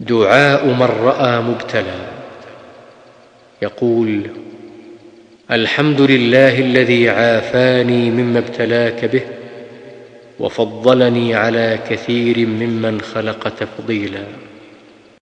دعاء من رأى مبتلى. يقول الحمد لله الذي عافاني مما ابتلاك به وفضلني على كثير ممن خلق تفضيلا.